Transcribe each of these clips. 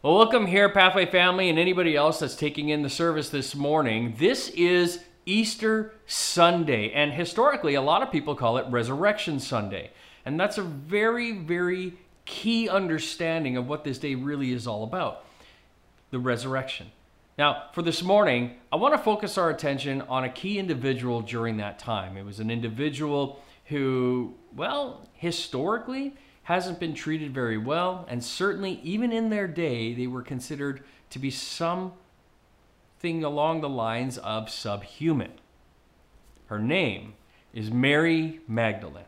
Well, welcome here, Pathway family, and anybody else that's taking in the service this morning. This is Easter Sunday, and historically, a lot of people call it Resurrection Sunday. And that's a very, very key understanding of what this day really is all about the resurrection. Now, for this morning, I want to focus our attention on a key individual during that time. It was an individual who, well, historically, hasn't been treated very well, and certainly even in their day, they were considered to be something along the lines of subhuman. Her name is Mary Magdalene.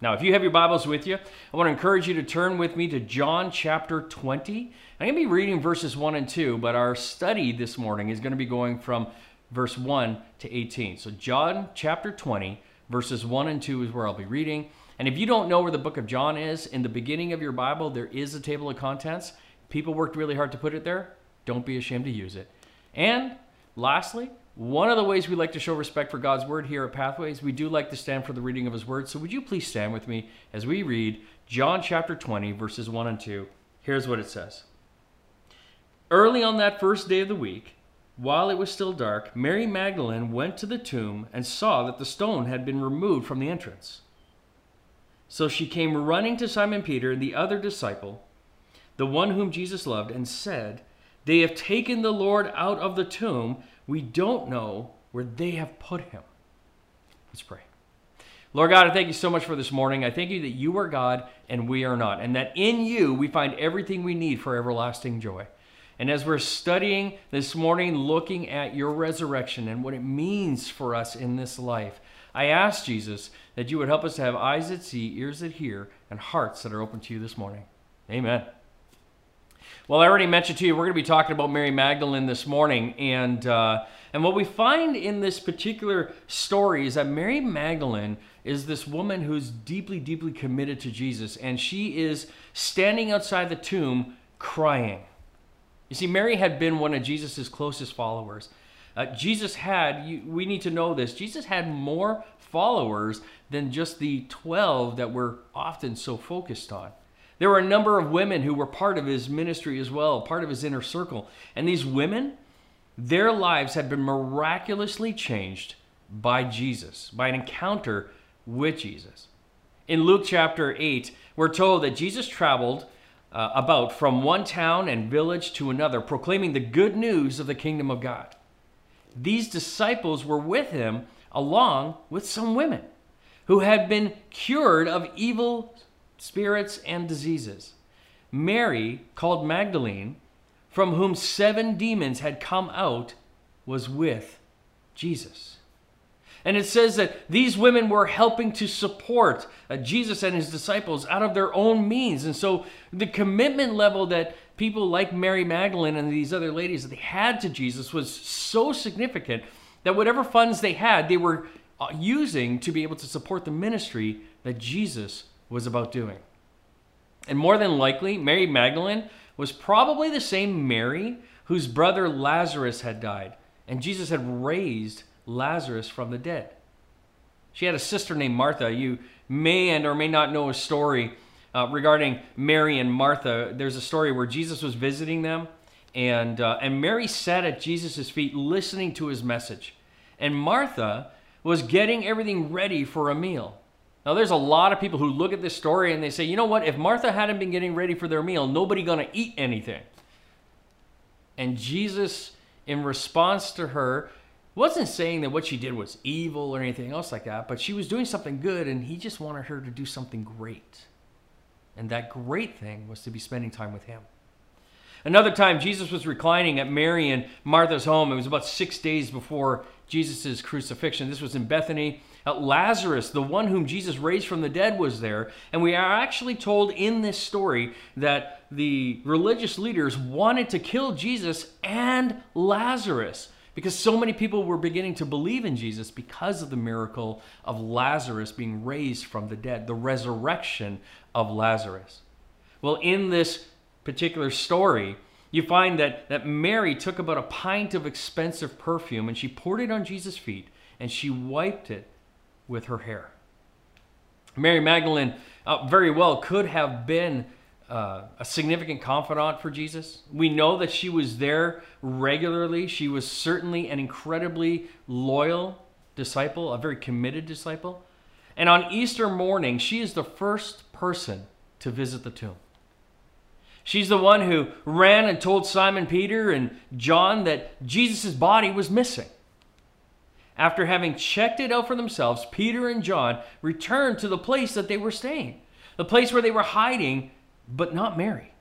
Now, if you have your Bibles with you, I want to encourage you to turn with me to John chapter 20. I'm going to be reading verses 1 and 2, but our study this morning is going to be going from verse 1 to 18. So, John chapter 20, verses 1 and 2 is where I'll be reading. And if you don't know where the book of John is, in the beginning of your Bible, there is a table of contents. People worked really hard to put it there. Don't be ashamed to use it. And lastly, one of the ways we like to show respect for God's word here at Pathways, we do like to stand for the reading of his word. So would you please stand with me as we read John chapter 20, verses 1 and 2. Here's what it says Early on that first day of the week, while it was still dark, Mary Magdalene went to the tomb and saw that the stone had been removed from the entrance. So she came running to Simon Peter and the other disciple, the one whom Jesus loved, and said, They have taken the Lord out of the tomb. We don't know where they have put him. Let's pray. Lord God, I thank you so much for this morning. I thank you that you are God and we are not, and that in you we find everything we need for everlasting joy. And as we're studying this morning, looking at your resurrection and what it means for us in this life, I ask, Jesus, that you would help us to have eyes that see, ears that hear, and hearts that are open to you this morning. Amen. Well, I already mentioned to you, we're going to be talking about Mary Magdalene this morning. And, uh, and what we find in this particular story is that Mary Magdalene is this woman who's deeply, deeply committed to Jesus. And she is standing outside the tomb crying. You see, Mary had been one of Jesus' closest followers. Uh, Jesus had, you, we need to know this, Jesus had more followers than just the 12 that we're often so focused on. There were a number of women who were part of his ministry as well, part of his inner circle. And these women, their lives had been miraculously changed by Jesus, by an encounter with Jesus. In Luke chapter 8, we're told that Jesus traveled uh, about from one town and village to another, proclaiming the good news of the kingdom of God these disciples were with him along with some women who had been cured of evil spirits and diseases. Mary, called Magdalene, from whom seven demons had come out, was with Jesus. And it says that these women were helping to support uh, Jesus and his disciples out of their own means. And so the commitment level that people like Mary Magdalene and these other ladies that they had to Jesus was so significant that whatever funds they had, they were uh, using to be able to support the ministry that Jesus was about doing. And more than likely, Mary Magdalene was probably the same Mary whose brother Lazarus had died, and Jesus had raised Lazarus from the dead. She had a sister named Martha. You may and or may not know a story uh, regarding Mary and Martha. There's a story where Jesus was visiting them, and, uh, and Mary sat at Jesus' feet listening to his message. And Martha was getting everything ready for a meal. Now, there's a lot of people who look at this story and they say, you know what? If Martha hadn't been getting ready for their meal, nobody going to eat anything. And Jesus, in response to her, wasn't saying that what she did was evil or anything else like that, but she was doing something good and he just wanted her to do something great. And that great thing was to be spending time with him. Another time, Jesus was reclining at Mary and Martha's home. It was about six days before Jesus' crucifixion. This was in Bethany. Lazarus, the one whom Jesus raised from the dead, was there. And we are actually told in this story that the religious leaders wanted to kill Jesus and Lazarus because so many people were beginning to believe in Jesus because of the miracle of Lazarus being raised from the dead, the resurrection of Lazarus. Well, in this particular story, you find that, that Mary took about a pint of expensive perfume and she poured it on Jesus' feet and she wiped it with her hair. Mary Magdalene uh, very well could have been uh, a significant confidant for Jesus. We know that she was there regularly. She was certainly an incredibly loyal disciple, a very committed disciple. And on Easter morning, she is the first person to visit the tomb. She's the one who ran and told Simon Peter and John that Jesus' body was missing. After having checked it out for themselves, Peter and John returned to the place that they were staying, the place where they were hiding, but not Mary.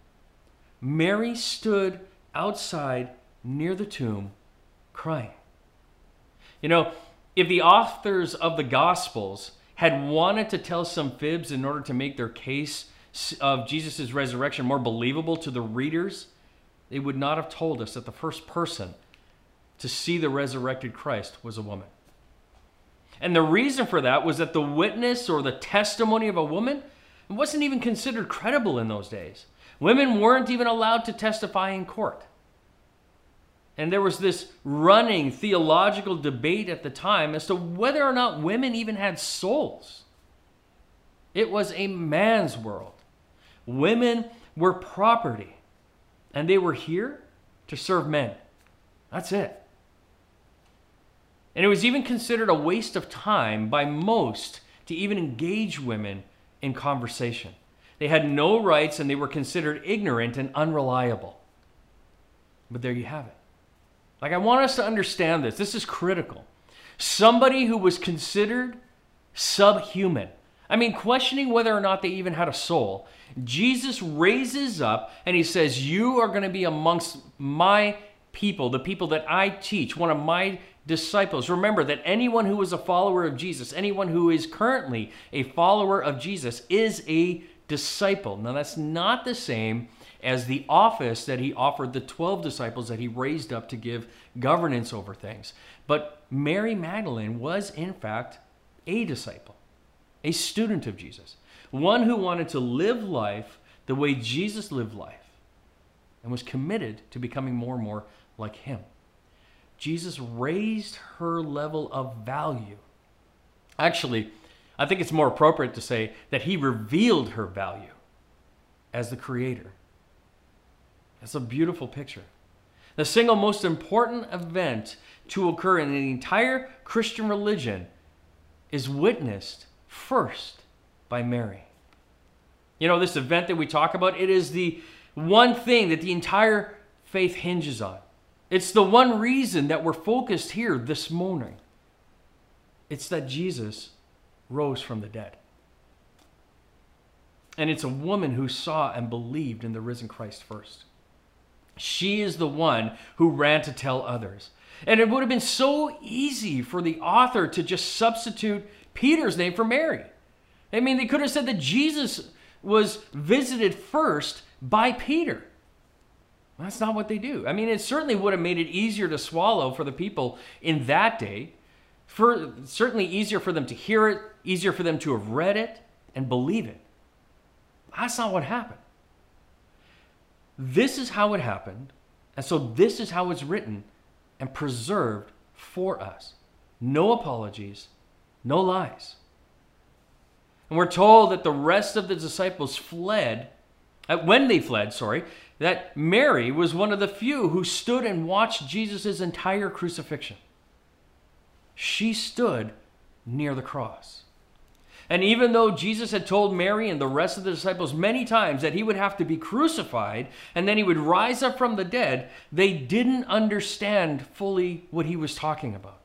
Mary stood outside near the tomb crying. You know, if the authors of the Gospels had wanted to tell some fibs in order to make their case of Jesus' resurrection more believable to the readers, they would not have told us that the first person to see the resurrected Christ was a woman. And the reason for that was that the witness or the testimony of a woman wasn't even considered credible in those days. Women weren't even allowed to testify in court. And there was this running theological debate at the time as to whether or not women even had souls. It was a man's world. Women were property, and they were here to serve men. That's it. And it was even considered a waste of time by most to even engage women in conversation. They had no rights and they were considered ignorant and unreliable. But there you have it. Like, I want us to understand this. This is critical. Somebody who was considered subhuman. I mean, questioning whether or not they even had a soul. Jesus raises up and he says, You are going to be amongst my people, the people that I teach, one of my disciples. Remember that anyone who is a follower of Jesus, anyone who is currently a follower of Jesus, is a disciple. Now, that's not the same as the office that he offered the 12 disciples that he raised up to give governance over things. But Mary Magdalene was, in fact, a disciple, a student of Jesus, one who wanted to live life the way Jesus lived life and was committed to becoming more and more like him. Jesus raised her level of value. Actually, I think it's more appropriate to say that he revealed her value as the creator. That's a beautiful picture. The single most important event to occur in the entire Christian religion is witnessed first by Mary. You know, this event that we talk about, it is the one thing that the entire faith hinges on. It's the one reason that we're focused here this morning. It's that Jesus rose from the dead. And it's a woman who saw and believed in the risen Christ first. She is the one who ran to tell others. And it would have been so easy for the author to just substitute Peter's name for Mary. I mean, they could have said that Jesus was visited first by Peter. That's not what they do. I mean, it certainly would have made it easier to swallow for the people in that day. For certainly easier for them to hear it, easier for them to have read it and believe it. That's not what happened. This is how it happened, and so this is how it's written and preserved for us. No apologies, no lies. And we're told that the rest of the disciples fled, uh, when they fled, sorry, that Mary was one of the few who stood and watched Jesus' entire crucifixion. She stood near the cross. And even though Jesus had told Mary and the rest of the disciples many times that he would have to be crucified and then he would rise up from the dead, they didn't understand fully what he was talking about.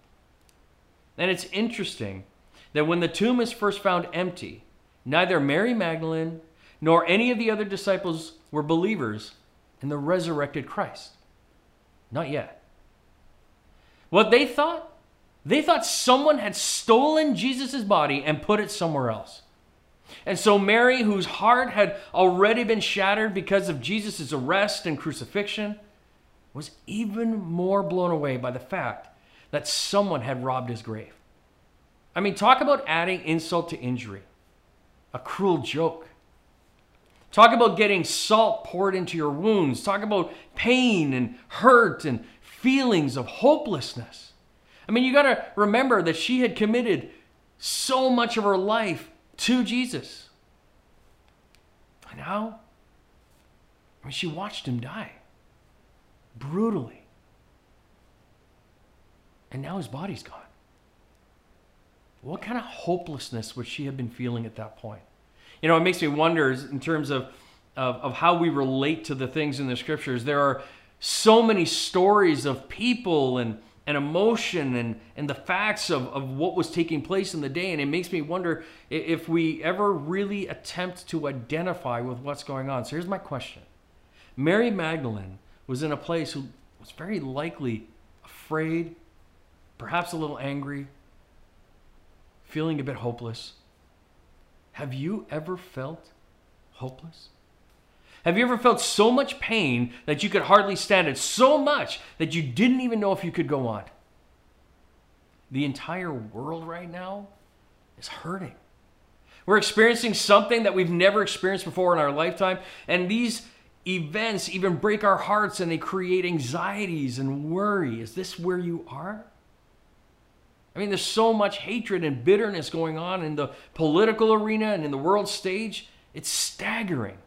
And it's interesting that when the tomb is first found empty, neither Mary Magdalene nor any of the other disciples were believers in the resurrected Christ. Not yet. What they thought? They thought someone had stolen Jesus' body and put it somewhere else. And so Mary, whose heart had already been shattered because of Jesus' arrest and crucifixion, was even more blown away by the fact that someone had robbed his grave. I mean, talk about adding insult to injury. A cruel joke. Talk about getting salt poured into your wounds. Talk about pain and hurt and feelings of hopelessness. I mean, you got to remember that she had committed so much of her life to Jesus. And now I mean, she watched him die brutally. And now his body's gone. What kind of hopelessness would she have been feeling at that point? You know, it makes me wonder in terms of, of, of how we relate to the things in the scriptures. There are so many stories of people and, and emotion and, and the facts of, of what was taking place in the day. And it makes me wonder if we ever really attempt to identify with what's going on. So here's my question Mary Magdalene was in a place who was very likely afraid, perhaps a little angry, feeling a bit hopeless. Have you ever felt hopeless? Have you ever felt so much pain that you could hardly stand it? So much that you didn't even know if you could go on? The entire world right now is hurting. We're experiencing something that we've never experienced before in our lifetime, and these events even break our hearts and they create anxieties and worry. Is this where you are? I mean, there's so much hatred and bitterness going on in the political arena and in the world stage. It's staggering.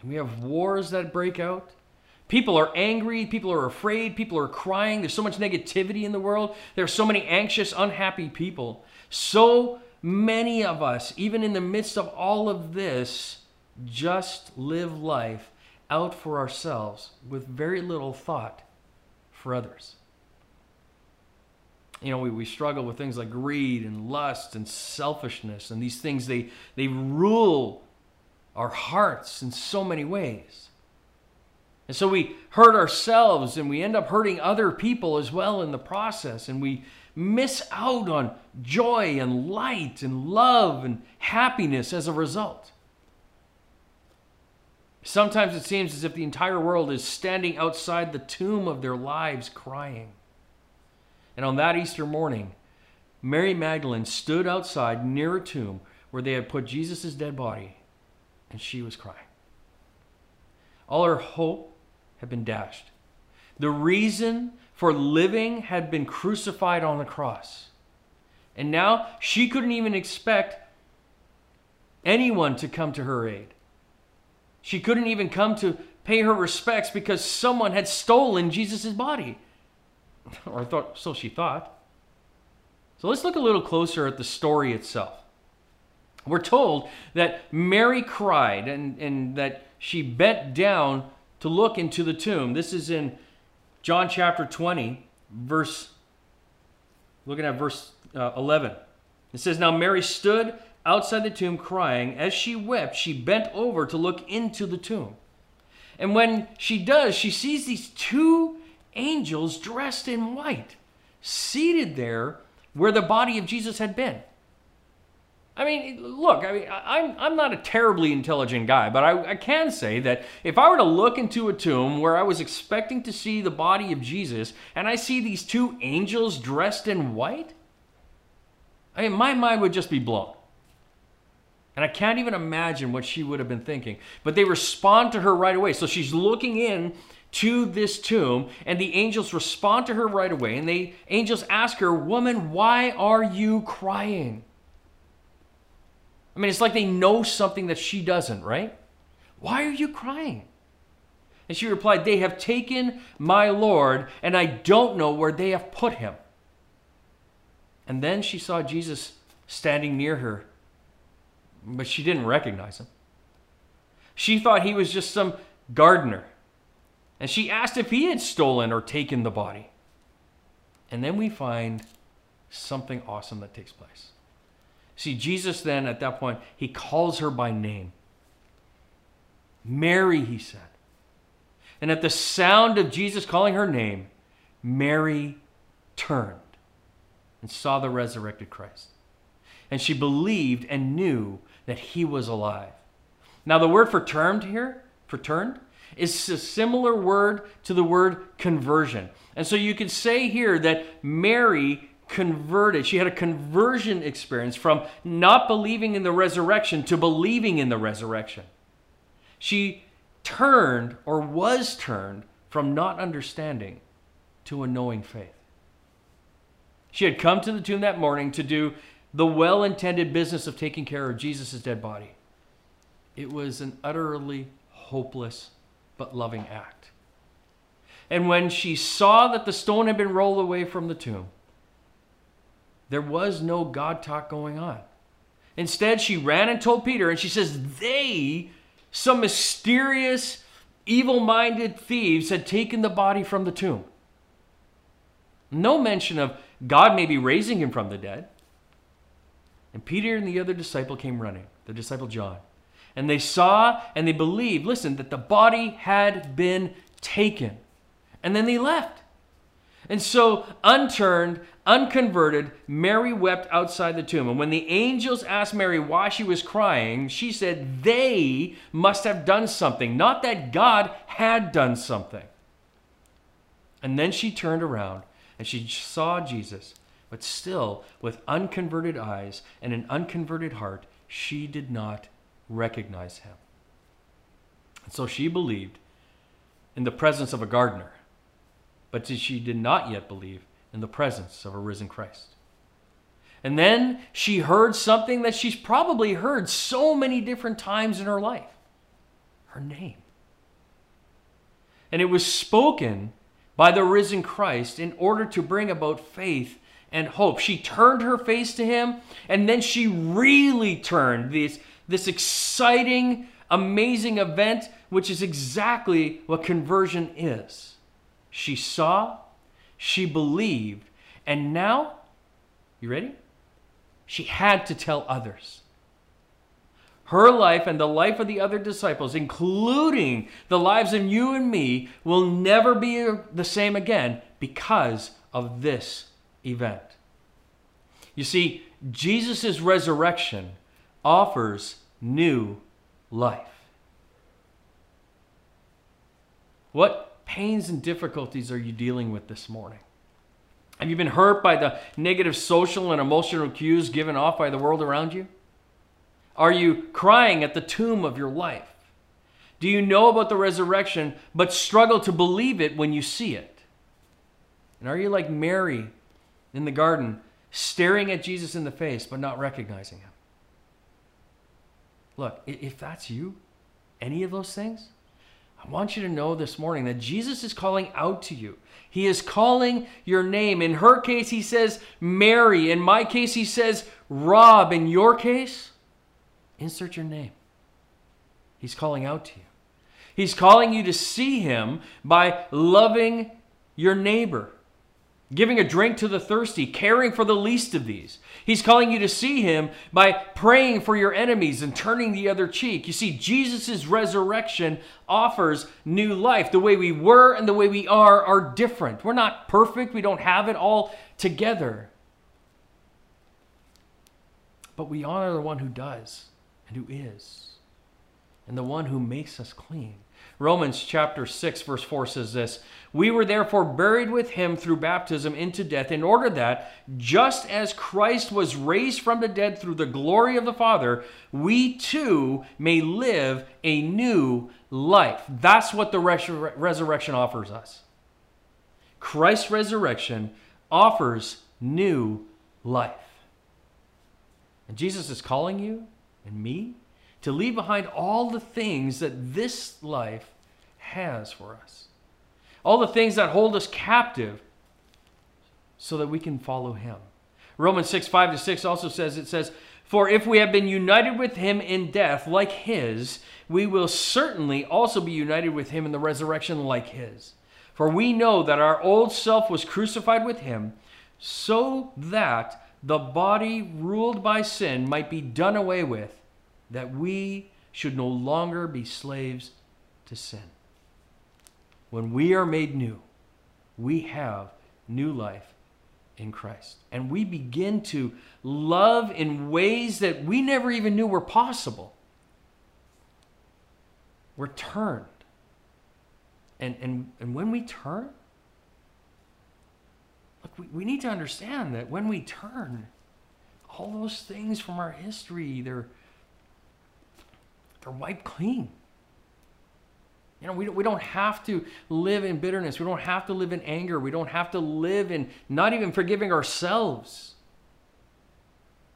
And we have wars that break out. People are angry. People are afraid. People are crying. There's so much negativity in the world. There are so many anxious, unhappy people. So many of us, even in the midst of all of this, just live life out for ourselves with very little thought for others you know, we, we struggle with things like greed and lust and selfishness, and these things they they rule our hearts in so many ways. And so we hurt ourselves and we end up hurting other people as well in the process, and we miss out on joy and light and love and happiness as a result. Sometimes it seems as if the entire world is standing outside the tomb of their lives crying. And on that Easter morning, Mary Magdalene stood outside near a tomb where they had put Jesus' dead body, and she was crying. All her hope had been dashed. The reason for living had been crucified on the cross. And now she couldn't even expect anyone to come to her aid. She couldn't even come to pay her respects because someone had stolen Jesus' body. or thought so she thought. So let's look a little closer at the story itself. We're told that Mary cried and, and that she bent down to look into the tomb. This is in John chapter 20, verse, looking at verse uh, 11. It says, Now Mary stood outside the tomb crying. As she wept, she bent over to look into the tomb. And when she does, she sees these two angels dressed in white, seated there where the body of Jesus had been. I mean, look, I mean, I'm, I'm not a terribly intelligent guy, but I, I can say that if I were to look into a tomb where I was expecting to see the body of Jesus and I see these two angels dressed in white, I mean, my mind would just be blown. And I can't even imagine what she would have been thinking. But they respond to her right away. So she's looking in to this tomb, and the angels respond to her right away. And the angels ask her, Woman, why are you crying? I mean, it's like they know something that she doesn't, right? Why are you crying? And she replied, They have taken my Lord, and I don't know where they have put him. And then she saw Jesus standing near her, but she didn't recognize him. She thought he was just some gardener and she asked if he had stolen or taken the body. And then we find something awesome that takes place. See, Jesus then, at that point, he calls her by name. Mary, he said. And at the sound of Jesus calling her name, Mary turned and saw the resurrected Christ. And she believed and knew that he was alive. Now, the word for turned here, for turned, is a similar word to the word conversion. And so you could say here that Mary converted. She had a conversion experience from not believing in the resurrection to believing in the resurrection. She turned or was turned from not understanding to a knowing faith. She had come to the tomb that morning to do the well intended business of taking care of Jesus' dead body. It was an utterly hopeless but loving act. And when she saw that the stone had been rolled away from the tomb, there was no God talk going on. Instead, she ran and told Peter, and she says, They, some mysterious, evil minded thieves, had taken the body from the tomb. No mention of God maybe raising him from the dead. And Peter and the other disciple came running, the disciple John. And they saw and they believed, listen, that the body had been taken. And then they left. And so, unturned, unconverted, Mary wept outside the tomb. And when the angels asked Mary why she was crying, she said they must have done something, not that God had done something. And then she turned around and she saw Jesus, but still, with unconverted eyes and an unconverted heart, she did not recognize him. And so she believed in the presence of a gardener, but she did not yet believe in the presence of a risen Christ. And then she heard something that she's probably heard so many different times in her life her name. And it was spoken by the risen Christ in order to bring about faith and hope. She turned her face to him, and then she really turned this, this exciting, amazing event, which is exactly what conversion is. She saw, she believed, and now, you ready? She had to tell others. Her life and the life of the other disciples, including the lives of you and me, will never be the same again because of this event. You see, Jesus' resurrection offers new life. What pains and difficulties are you dealing with this morning? Have you been hurt by the negative social and emotional cues given off by the world around you? Are you crying at the tomb of your life? Do you know about the resurrection but struggle to believe it when you see it? And are you like Mary in the garden, staring at Jesus in the face but not recognizing him? Look, if that's you, any of those things, I want you to know this morning that Jesus is calling out to you. He is calling your name. In her case, he says Mary. In my case, he says Rob. In your case, insert your name. He's calling out to you. He's calling you to see him by loving your neighbor giving a drink to the thirsty, caring for the least of these. He's calling you to see him by praying for your enemies and turning the other cheek. You see, Jesus' resurrection offers new life. The way we were and the way we are are different. We're not perfect, we don't have it all together. But we honor the one who does and who is, and the one who makes us clean. Romans chapter 6, verse 4 says this We were therefore buried with him through baptism into death, in order that, just as Christ was raised from the dead through the glory of the Father, we too may live a new life. That's what the resur- resurrection offers us. Christ's resurrection offers new life. And Jesus is calling you and me to leave behind all the things that this life has for us, all the things that hold us captive so that we can follow him. Romans 6 5 to 6 also says, It says, For if we have been united with him in death like his, we will certainly also be united with him in the resurrection like his. For we know that our old self was crucified with him, so that the body ruled by sin might be done away with that we should no longer be slaves to sin. When we are made new, we have new life in Christ. And we begin to love in ways that we never even knew were possible. We're turned. And, and, and when we turn, look, we, we need to understand that when we turn, all those things from our history, they're they're wiped clean. You know, we, we don't have to live in bitterness. We don't have to live in anger. We don't have to live in not even forgiving ourselves.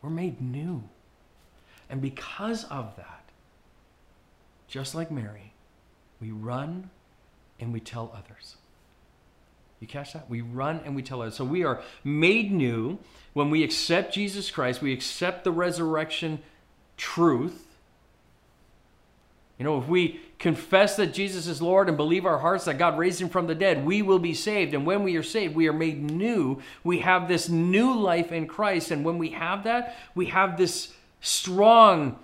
We're made new. And because of that, just like Mary, we run and we tell others. You catch that? We run and we tell others. So we are made new when we accept Jesus Christ, we accept the resurrection truth. You know, if we confess that Jesus is Lord and believe our hearts that God raised him from the dead, we will be saved. And when we are saved, we are made new. We have this new life in Christ. And when we have that, we have this strong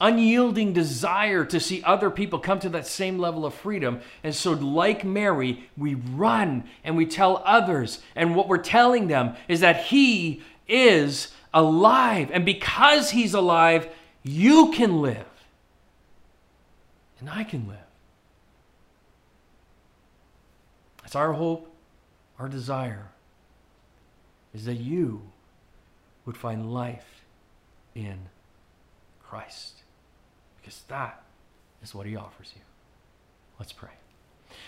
unyielding desire to see other people come to that same level of freedom. And so, like Mary, we run and we tell others. And what we're telling them is that He is alive. And because He's alive, you can live. And I can live. It's our hope, our desire, is that you would find life in Christ because that is what he offers you. Let's pray.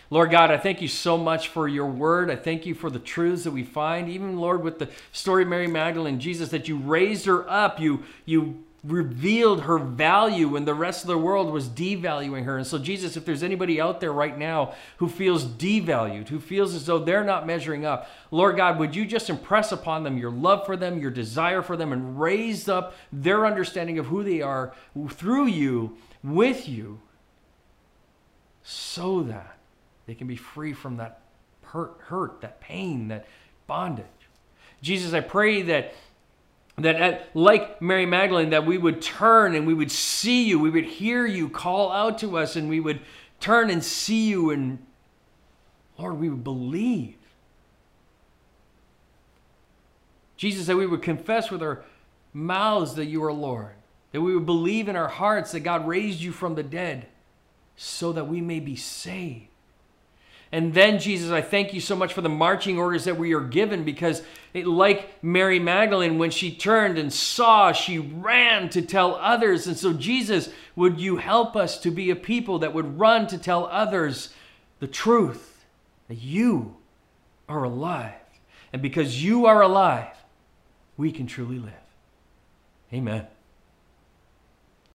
Lord God, I thank you so much for your word. I thank you for the truths that we find, even Lord, with the story of Mary Magdalene, Jesus, that you raised her up, you you revealed her value when the rest of the world was devaluing her. And so, Jesus, if there's anybody out there right now who feels devalued, who feels as though they're not measuring up, Lord God, would you just impress upon them your love for them, your desire for them, and raise up their understanding of who they are through you, with you, so that they can be free from that hurt, hurt that pain, that bondage. Jesus, I pray that that at, like Mary Magdalene, that we would turn and we would see you, we would hear you call out to us, and we would turn and see you, and Lord, we would believe. Jesus, that we would confess with our mouths that you are Lord, that we would believe in our hearts that God raised you from the dead so that we may be saved. And then, Jesus, I thank you so much for the marching orders that we are given because, it, like Mary Magdalene, when she turned and saw, she ran to tell others. And so, Jesus, would you help us to be a people that would run to tell others the truth that you are alive? And because you are alive, we can truly live. Amen.